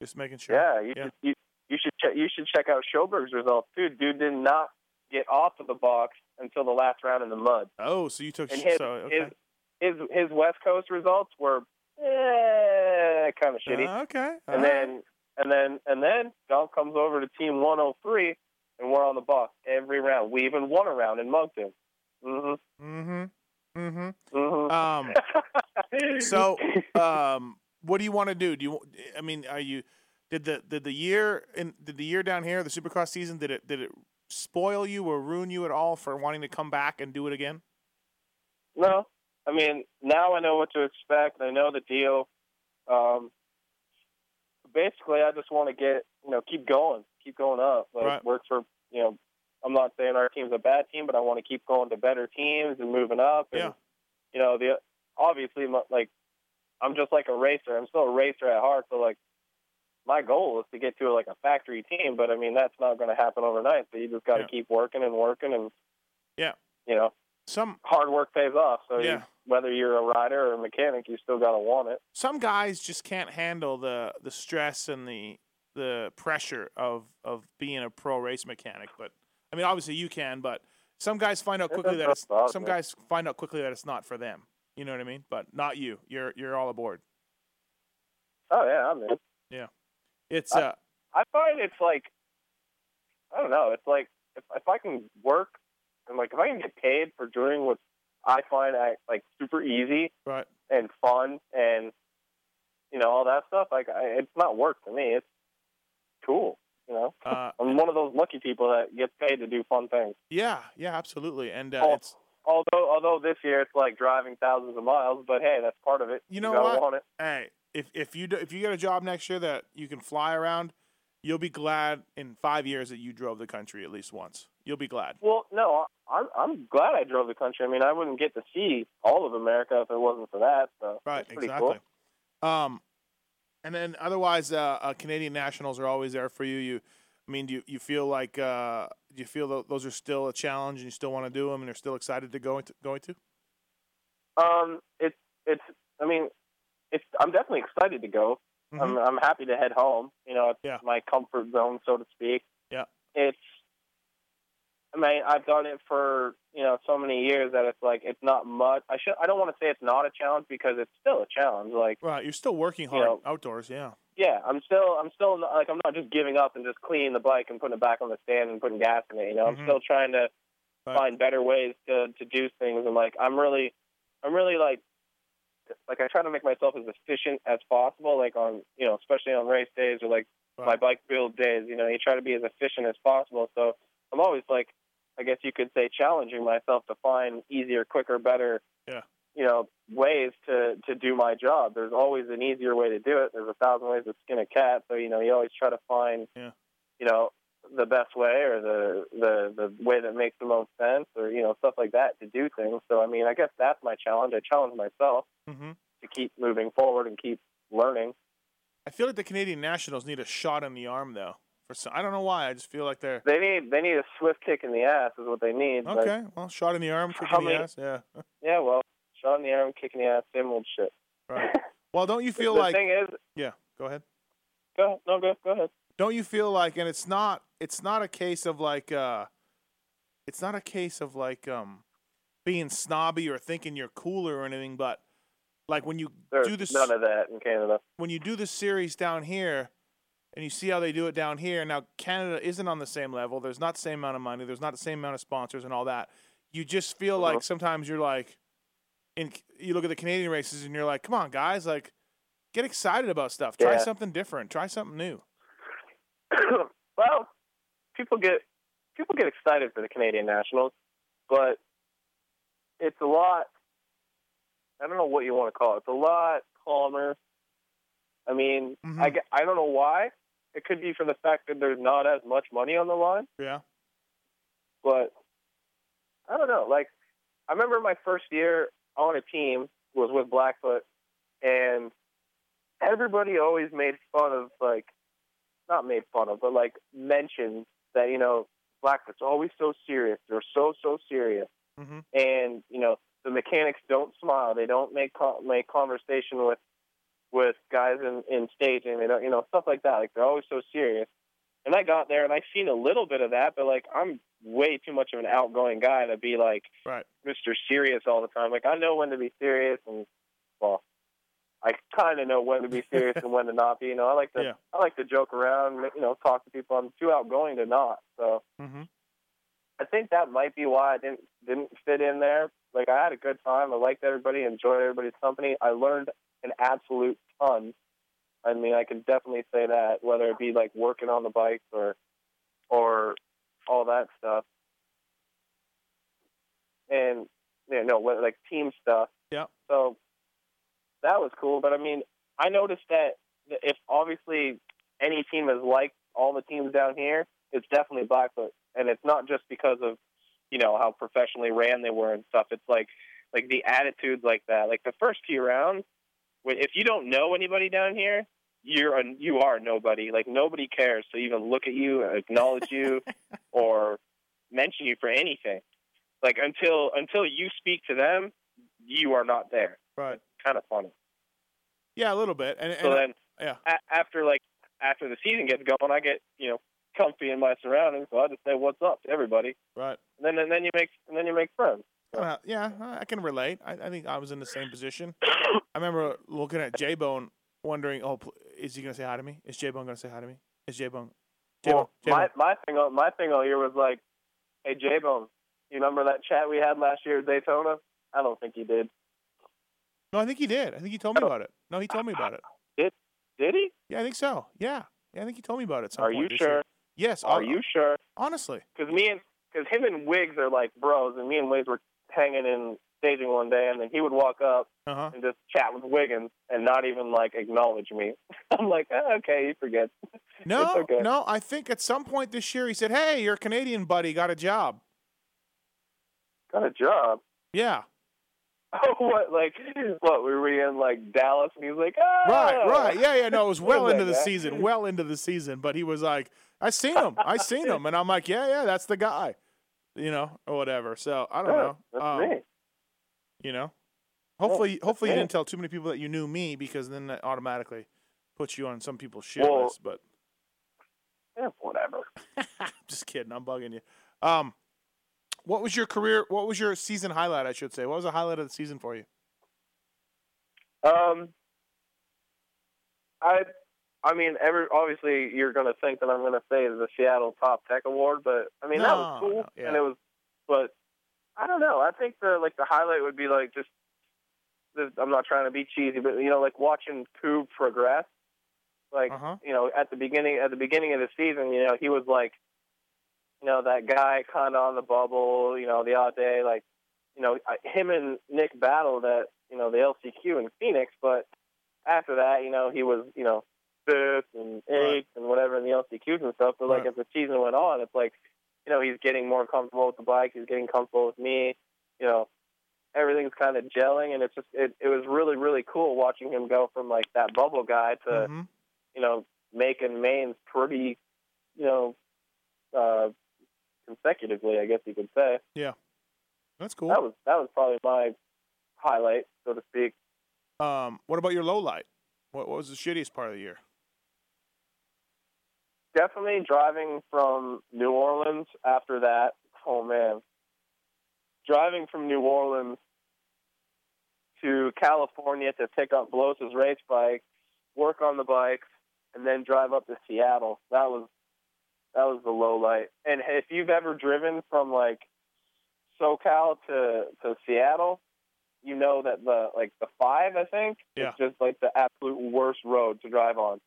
S3: Just making sure.
S4: Yeah, you
S3: Yeah.
S4: should you, you should check you should check out Schoberg's results too. Dude did not get off of the box until the last round in the mud.
S3: Oh, so you took
S4: And his
S3: so okay.
S4: his his his West Coast results were eh, kind of shitty.
S3: Uh, okay.
S4: and
S3: All right.
S4: then and then and then John comes over to Team 103, and we're on the bus every round. We even won a round in Moncton. Mhm.
S3: Mm-hmm. Mhm.
S4: Mhm.
S3: Um so um what do you want to do? Do you I mean, are you did the did the year in did the year down here, the Supercross season, did it did it spoil you or ruin you at all for wanting to come back and do it again?
S4: No, I mean now I know what to expect. I know the deal. Um, basically, I just want to get you know keep going, keep going up. Like
S3: Right.
S4: work for you know. I'm not saying our team's a bad team, but I want to keep going to better teams and moving up. And,
S3: Yeah.
S4: You know the obviously like I'm just like a racer. I'm still a racer at heart. So like my goal is to get to like a factory team, but I mean that's not going to happen overnight. So you just got to
S3: Yeah.
S4: keep working and working and
S3: Yeah.
S4: you know
S3: some
S4: hard work pays off. So you- whether you're a rider or a mechanic, you still gotta want it.
S3: some guys just can't handle the the stress and the the pressure of of being a pro race mechanic. But I mean, obviously you can, but some guys find out quickly
S4: does
S3: that it's
S4: out,
S3: some
S4: yeah.
S3: guys find out quickly that it's not for them. You know what I mean? But not you. You're you're all aboard.
S4: Oh yeah, I'm in.
S3: Yeah, it's
S4: I-
S3: uh
S4: I find it's like I don't know. It's like if if I can work and like if I can get paid for doing what I find I, like super easy
S3: right.
S4: and fun and you know all that stuff, like I, it's not work to me. It's cool. You know,
S3: Uh,
S4: I'm one of those lucky people that gets paid to do fun things.
S3: yeah, yeah, absolutely. And uh,
S4: Oh,
S3: it's
S4: Although although this year it's like driving thousands of miles, but hey, that's part of it.
S3: You know
S4: gotta
S3: what? Hey, if if you do, if you get a job next year that you can fly around, you'll be glad in five years that you drove the country at least once. You'll be glad.
S4: Well, no, I'm I'm glad I drove the country. I mean, I wouldn't get to see all of America if it wasn't for that. So
S3: Right, exactly.
S4: Cool.
S3: Um, and then otherwise, uh, uh, Canadian nationals are always there for you. You, I mean, do you, you feel like uh, do you feel tho- those are still a challenge and you still want to do them and you're still excited to go into going to?
S4: Um, it's it's. I mean, it's. I'm definitely excited to go.
S3: Mhm.
S4: I'm I'm happy to head home. You know, it's
S3: Yeah.
S4: my comfort zone, so to speak.
S3: Yeah.
S4: It's. I mean, I've done it for you know so many years that it's like it's not much. I should. I don't want to say it's not a challenge because it's still a challenge. Like,
S3: Right, you're still working
S4: You
S3: hard
S4: know-
S3: outdoors. Yeah,
S4: yeah, I'm still. I'm still not, like I'm not just giving up and just cleaning the bike and putting it back on the stand and putting gas in it. You know,
S3: Mhm.
S4: I'm still trying to
S3: Right.
S4: find better ways to to do things and like I'm really, I'm really like like I try to make myself as efficient as possible, like on you know, especially on race days or like my bike build days. You know, you try to be as efficient as possible. So I'm always like, I guess you could say, challenging myself to find easier, quicker, better,
S3: Yeah.
S4: you know, ways to to do my job. There's always an easier way to do it. There's a thousand ways to skin a cat. So you know, you always try to find,
S3: Yeah.
S4: you know, the best way or the the the way that makes the most sense or you know stuff like that to do things. So I mean, I guess that's my challenge. I challenge myself
S3: hmm
S4: to keep moving forward and keep learning.
S3: I feel like the Canadian nationals need a shot in the arm though. For some, I don't know why. I just feel like they're
S4: They need they need a swift kick in the ass is what they need.
S3: Okay. Well, shot in the arm, kick in the ass. Yeah,
S4: yeah, well, shot in the arm, kicking the ass, same old shit.
S3: right. Well, don't you feel
S4: the
S3: like?
S4: thing is,
S3: Yeah, go ahead.
S4: go no go go ahead.
S3: don't you feel like and it's not it's not a case of like uh it's not a case of like um being snobby or thinking you're cooler or anything but like when you
S4: There's
S3: do this
S4: none of that in Canada.
S3: when you do the series down here and you see how they do it down here now canada isn't on the same level there's not the same amount of money there's not the same amount of sponsors and all that you just feel like
S4: Uh-huh.
S3: sometimes you're like in you look at the canadian races and you're like come on guys like get excited about stuff try
S4: Yeah.
S3: something different try something new
S4: well, people get people get excited for the Canadian Nationals, but it's a lot. I don't know what you want to call it. It's a lot calmer. I mean,
S3: Mhm.
S4: I, I don't know why. It could be from the fact that there's not as much money on the line,
S3: yeah
S4: but I don't know. Like, I remember my first year on a team was with Blackfoot, and everybody always made fun of like, not made fun of, but like mentioned that you know black Blackfoot's always so serious. They're so so serious,
S3: hmm
S4: and you know the mechanics don't smile. They don't make make conversation with with guys in in staging. They don't you know stuff like that. Like they're always so serious. And I got there and I seen a little bit of that, but like I'm way too much of an outgoing guy to be like
S3: Right.
S4: Mr. Serious all the time. Like I know when to be serious and well, I kind of know when to be serious and when to not be. You know, I like to
S3: Yeah.
S4: I like to joke around, you know, talk to people. I'm too outgoing to not. So
S3: hmm
S4: I think that might be why I didn't didn't fit in there. Like I had a good time. I liked everybody, enjoyed everybody's company. I learned an absolute ton. I mean, I can definitely say that, whether it be like working on the bikes or or all that stuff. And you know, like team stuff.
S3: Yeah.
S4: So that was cool. But I mean, I noticed that if obviously any team is like all the teams down here, it's definitely Blackfoot, and it's not just because of you know how professionally ran they were and stuff. It's like like the attitudes like that. Like the first few rounds, if you don't know anybody down here, you're a, you are nobody. Like nobody cares to even look at you, acknowledge you, or mention you for anything. like until until you speak to them, you are not there.
S3: Right.
S4: Kind of funny.
S3: Yeah, a little bit. And, and
S4: So then,
S3: yeah.
S4: a- after like after the season gets going, I get you know comfy in my surroundings, so I just say what's up to everybody,
S3: right.
S4: and then and then you make and then you make friends.
S3: Uh, yeah, I can relate. I, I think I was in the same position. I remember looking at J Bone, wondering, "Oh, is he going to say hi to me? Is J Bone going to say hi to me? Is J Bone?" J Bone.
S4: Well, my my thing all- my thing all year was like, hey J Bone, you remember that chat we had last year at Daytona? I don't think he did.
S3: No, I think he did. I think he told me about it. No, he told me about it.
S4: Did did he?
S3: Yeah, I think so. Yeah, yeah, I think he told me about it.
S4: Are you sure?
S3: year. Yes.
S4: Are
S3: hon-
S4: you sure?
S3: Honestly.
S4: Because me and because him and Wiggs are like bros, and me and Wiggs were hanging in staging one day, and then he would walk up
S3: Uh huh.
S4: and just chat with Wiggins and not even like acknowledge me. I'm like, oh, okay, he forgets.
S3: No,
S4: okay.
S3: no. I think at some point this year he said, "Hey, your Canadian buddy got a job."
S4: Got a job.
S3: Yeah.
S4: Oh, what? Like, what? Were we in like Dallas? And he was like, ah,
S3: Right, right. Yeah, yeah. No, it was well into the
S4: guy?
S3: season, well into the season. But he was like, "I seen him, I seen him," and I'm like, "Yeah, yeah, that's the guy," you know, or whatever. So I don't
S4: Yeah,
S3: know.
S4: That's
S3: Um. You know, hopefully, hopefully you
S4: me.
S3: didn't tell too many people that you knew me because then that automatically puts you on some people's shit
S4: Well-
S3: list. But
S4: Yeah, whatever.
S3: just kidding, I'm bugging you. Um, what was your career? What was your season highlight? I should say. What was the highlight of the season for you?
S4: Um, I, I mean, every obviously you're going to think that I'm going to say the Seattle Top Tech Award, but I mean that was cool,
S3: no, yeah.
S4: and it was, but I don't know. I think the like the highlight would be like just. The, I'm not trying to be cheesy, but you know, like watching Coob progress. Like
S3: Uh huh.
S4: you know, at the beginning at the beginning of the season, you know, he was like, you know, that guy kind of on the bubble. You know, the odd day, like, you know, him and Nick battled at you know the LCQ in Phoenix, but after that, you know, he was you know fifth and eighth and whatever in the LCQs and stuff. But like
S3: Right.
S4: as the season went on, it's like, you know, he's getting more comfortable with the bike. He's getting comfortable with me. You know, everything's kind of gelling, and it's just it, it was really really cool watching him go from like that bubble guy to
S3: hmm
S4: you know, making mains pretty, you know, uh, consecutively. I guess you could say Yeah,
S3: That's cool.
S4: that was that was probably my highlight, so to speak.
S3: Um, what about your low light? What, what was the shittiest part of the year?
S4: Definitely driving from New Orleans after that. Oh man, driving from New Orleans to California to pick up Blose's race bike, work on the bikes, and then drive up to Seattle. That was that was the low light. And if you've ever driven from like SoCal to to Seattle, you know that the like the five, I think,
S3: Yeah.
S4: is just like the absolute worst road to drive on.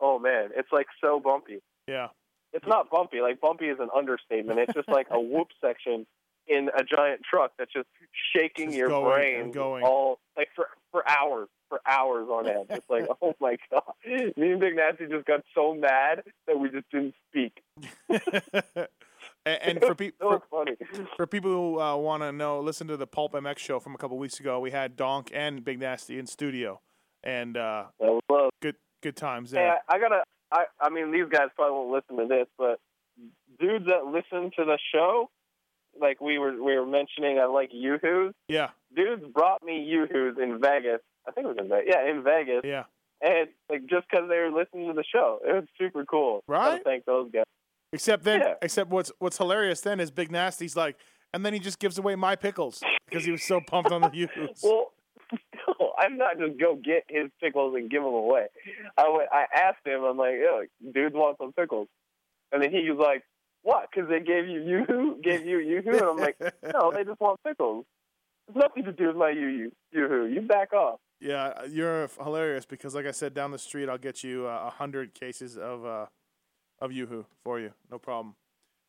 S4: Oh man, it's like so bumpy.
S3: Yeah.
S4: It's not bumpy. Like bumpy is an understatement. It's just like a whoop section in a giant truck that's just shaking
S3: Just
S4: your brain
S3: going.
S4: all like for for hours, for hours on end. It's like, oh my god. Me and Big Nasty just got so mad that we just didn't speak.
S3: and, and for
S4: was
S3: for, for people who uh, want to know, listen to the Pulp MX show from a couple weeks ago. We had Donk and Big Nasty in studio, and uh,
S4: That was love.
S3: good good times
S4: Hey. I, I gotta. I I mean, these guys probably won't listen to this, but dudes that listen to the show, like we were we were mentioning, I like Yoo-Hoos.
S3: Yeah,
S4: Dudes brought me Yoo-Hoos in Vegas. I think it was in Vegas. Yeah, in Vegas.
S3: yeah.
S4: and like just because they were listening to the show, it was super cool.
S3: Right?
S4: Thank those guys.
S3: Except then,
S4: Yeah.
S3: except what's what's hilarious then is Big Nasty's like, and then he just gives away my pickles because he was so pumped on the use.
S4: Well, no, I'm not just go get his pickles and give them away. I went, I asked him. I'm like, yo, dudes want some pickles, and then he was like, what? Because they gave you yoo-hoo, gave you yoo-hoo, and I'm like, no, they just want pickles. It's nothing to do with my yoo-hoo. Yoo-hoo. You back off.
S3: Yeah, you're hilarious because, like I said, down the street I'll get you uh, a hundred cases of uh, of YooHoo for you, no problem.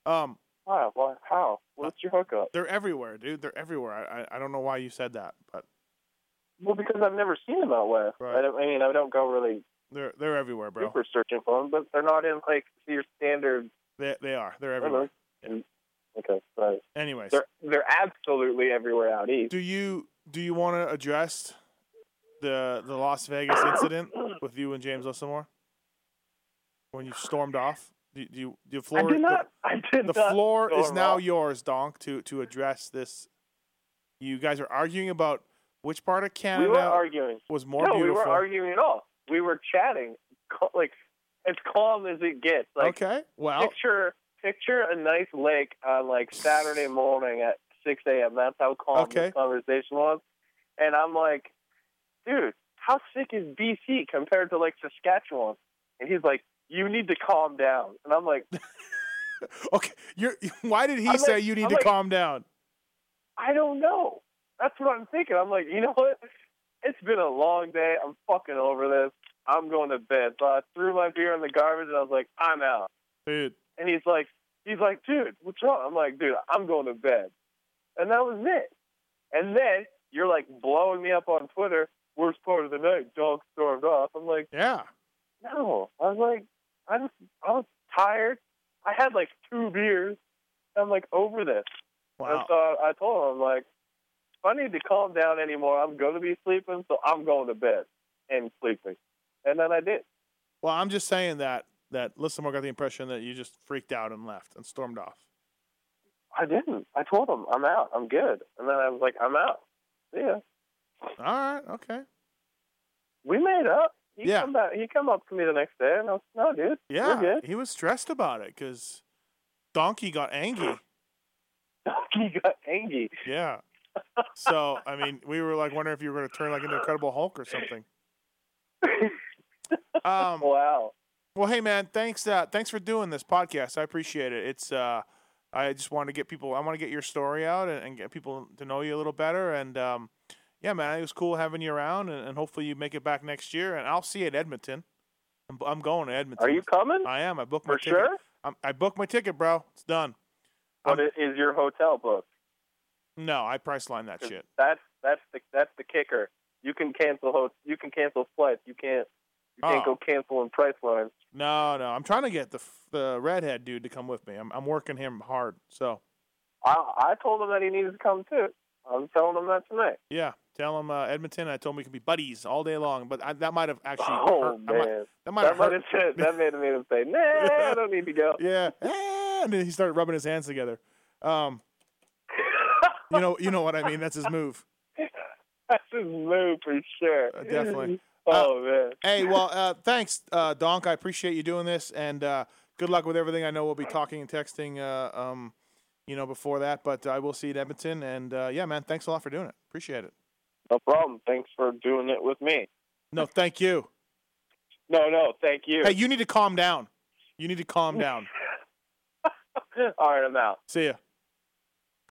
S3: Um,
S4: Wow. Why? How? What's your hookup?
S3: they're everywhere, dude. They're everywhere. I, I I don't know why you said that, but
S4: Well, because I've never seen them out west.
S3: Right.
S4: I, don't, I mean, I don't go really
S3: they're they're everywhere, bro.
S4: super searching for them, but they're not in like your standard.
S3: They they are. They're everywhere.
S4: Okay, right.
S3: Anyways,
S4: They're they're absolutely everywhere out east.
S3: do you do you want to address the the Las Vegas incident with you and James Lissimore when you stormed off Do, do you, do you
S4: I
S3: floor,
S4: did not. I did
S3: The,
S4: not.
S3: the floor is now
S4: off.
S3: yours, Donk, to to address this. You guys are arguing about which part of
S4: We
S3: Canada
S4: were arguing.
S3: was more beautiful.
S4: no, we weren't arguing at all. We were chatting, like as calm as it gets. Like
S3: okay, well,
S4: picture picture a nice lake on like Saturday morning at 6 a.m. That's how calm
S3: Okay.
S4: this conversation was. And I'm like, dude, how sick is BC compared to like Saskatchewan? And he's like, you need to calm down. And I'm like,
S3: okay. You're, why did he
S4: I'm
S3: say
S4: like-
S3: you need
S4: I'm
S3: to
S4: like-
S3: calm down?
S4: I don't know. That's what I'm thinking. I'm like, you know what? It's been a long day. I'm fucking over this. I'm going to bed. So I threw my beer in the garbage and I was like, I'm out.
S3: Dude,
S4: And he's like, he's like, dude, what's wrong? I'm like, dude, I'm going to bed. And that was it. And then you're like blowing me up on Twitter. Worst part of the night, dog stormed off. I'm like,
S3: yeah.
S4: no. I was like, I just, I was tired. I had like two beers. I'm like over this. And
S3: Wow.
S4: so I told him, I'm like, if I need to calm down anymore, I'm going to be sleeping, so I'm going to bed and sleeping. And then I did.
S3: Well, I'm just saying that that Lissimore got the impression that you just freaked out and left and stormed off.
S4: I didn't. I told him, I'm out. I'm good. And then I was like, I'm out. See ya.
S3: All right, okay.
S4: We made up. He
S3: Yeah.
S4: Come back, he come up to me the next day, and I was, no, dude.
S3: Yeah, he was stressed about it because Donkey got angry.
S4: he got angry.
S3: Yeah. So I mean, we were like wondering if you were going to turn like into Incredible Hulk or something. Um,
S4: wow.
S3: well, hey man, thanks. Uh, thanks for doing this podcast. I appreciate it. It's. Uh, I just want to get people. I want to get your story out and, and get people to know you a little better. And um, yeah, man, it was cool having you around. And, and hopefully you make it back next year. And I'll see you at Edmonton. I'm, I'm going to Edmonton.
S4: Are you coming?
S3: I am. I booked my
S4: For
S3: ticket.
S4: sure?
S3: I'm, I booked my ticket, bro. It's done.
S4: What is is your hotel booked?
S3: No, I Priceline that shit.
S4: That's that's the that's the kicker. You can cancel ho- you can cancel flights. You can't you can't
S3: Oh.
S4: go cancel in price lines.
S3: No, no. I'm trying to get the the redhead dude to come with me. I'm I'm working him hard. So
S4: I I told him that he needed to come too. I'm telling him that tonight.
S3: yeah, tell him uh, Edmonton. I told him we could be buddies all day long. But I, that might have actually.
S4: Oh
S3: hurt,
S4: man,
S3: that might have hurt.
S4: said, that made him made him say, "Nah, I don't need to go."
S3: Yeah, Ah, and then he started rubbing his hands together. Um, you know, you know what I mean. That's his move.
S4: That's his move for sure.
S3: Uh, definitely.
S4: Oh man.
S3: Hey, well, uh, thanks, uh, Donk. I appreciate you doing this, and uh, good luck with everything. I know we'll be talking and texting, uh, um, you know, before that, but I will see you at Edmonton. And uh, yeah, man, thanks a lot for doing it. Appreciate it.
S4: No problem. Thanks for doing it with me.
S3: No, thank you.
S4: No, no, thank you.
S3: Hey, you need to calm down. You need to calm down.
S4: All right, I'm out.
S3: See ya.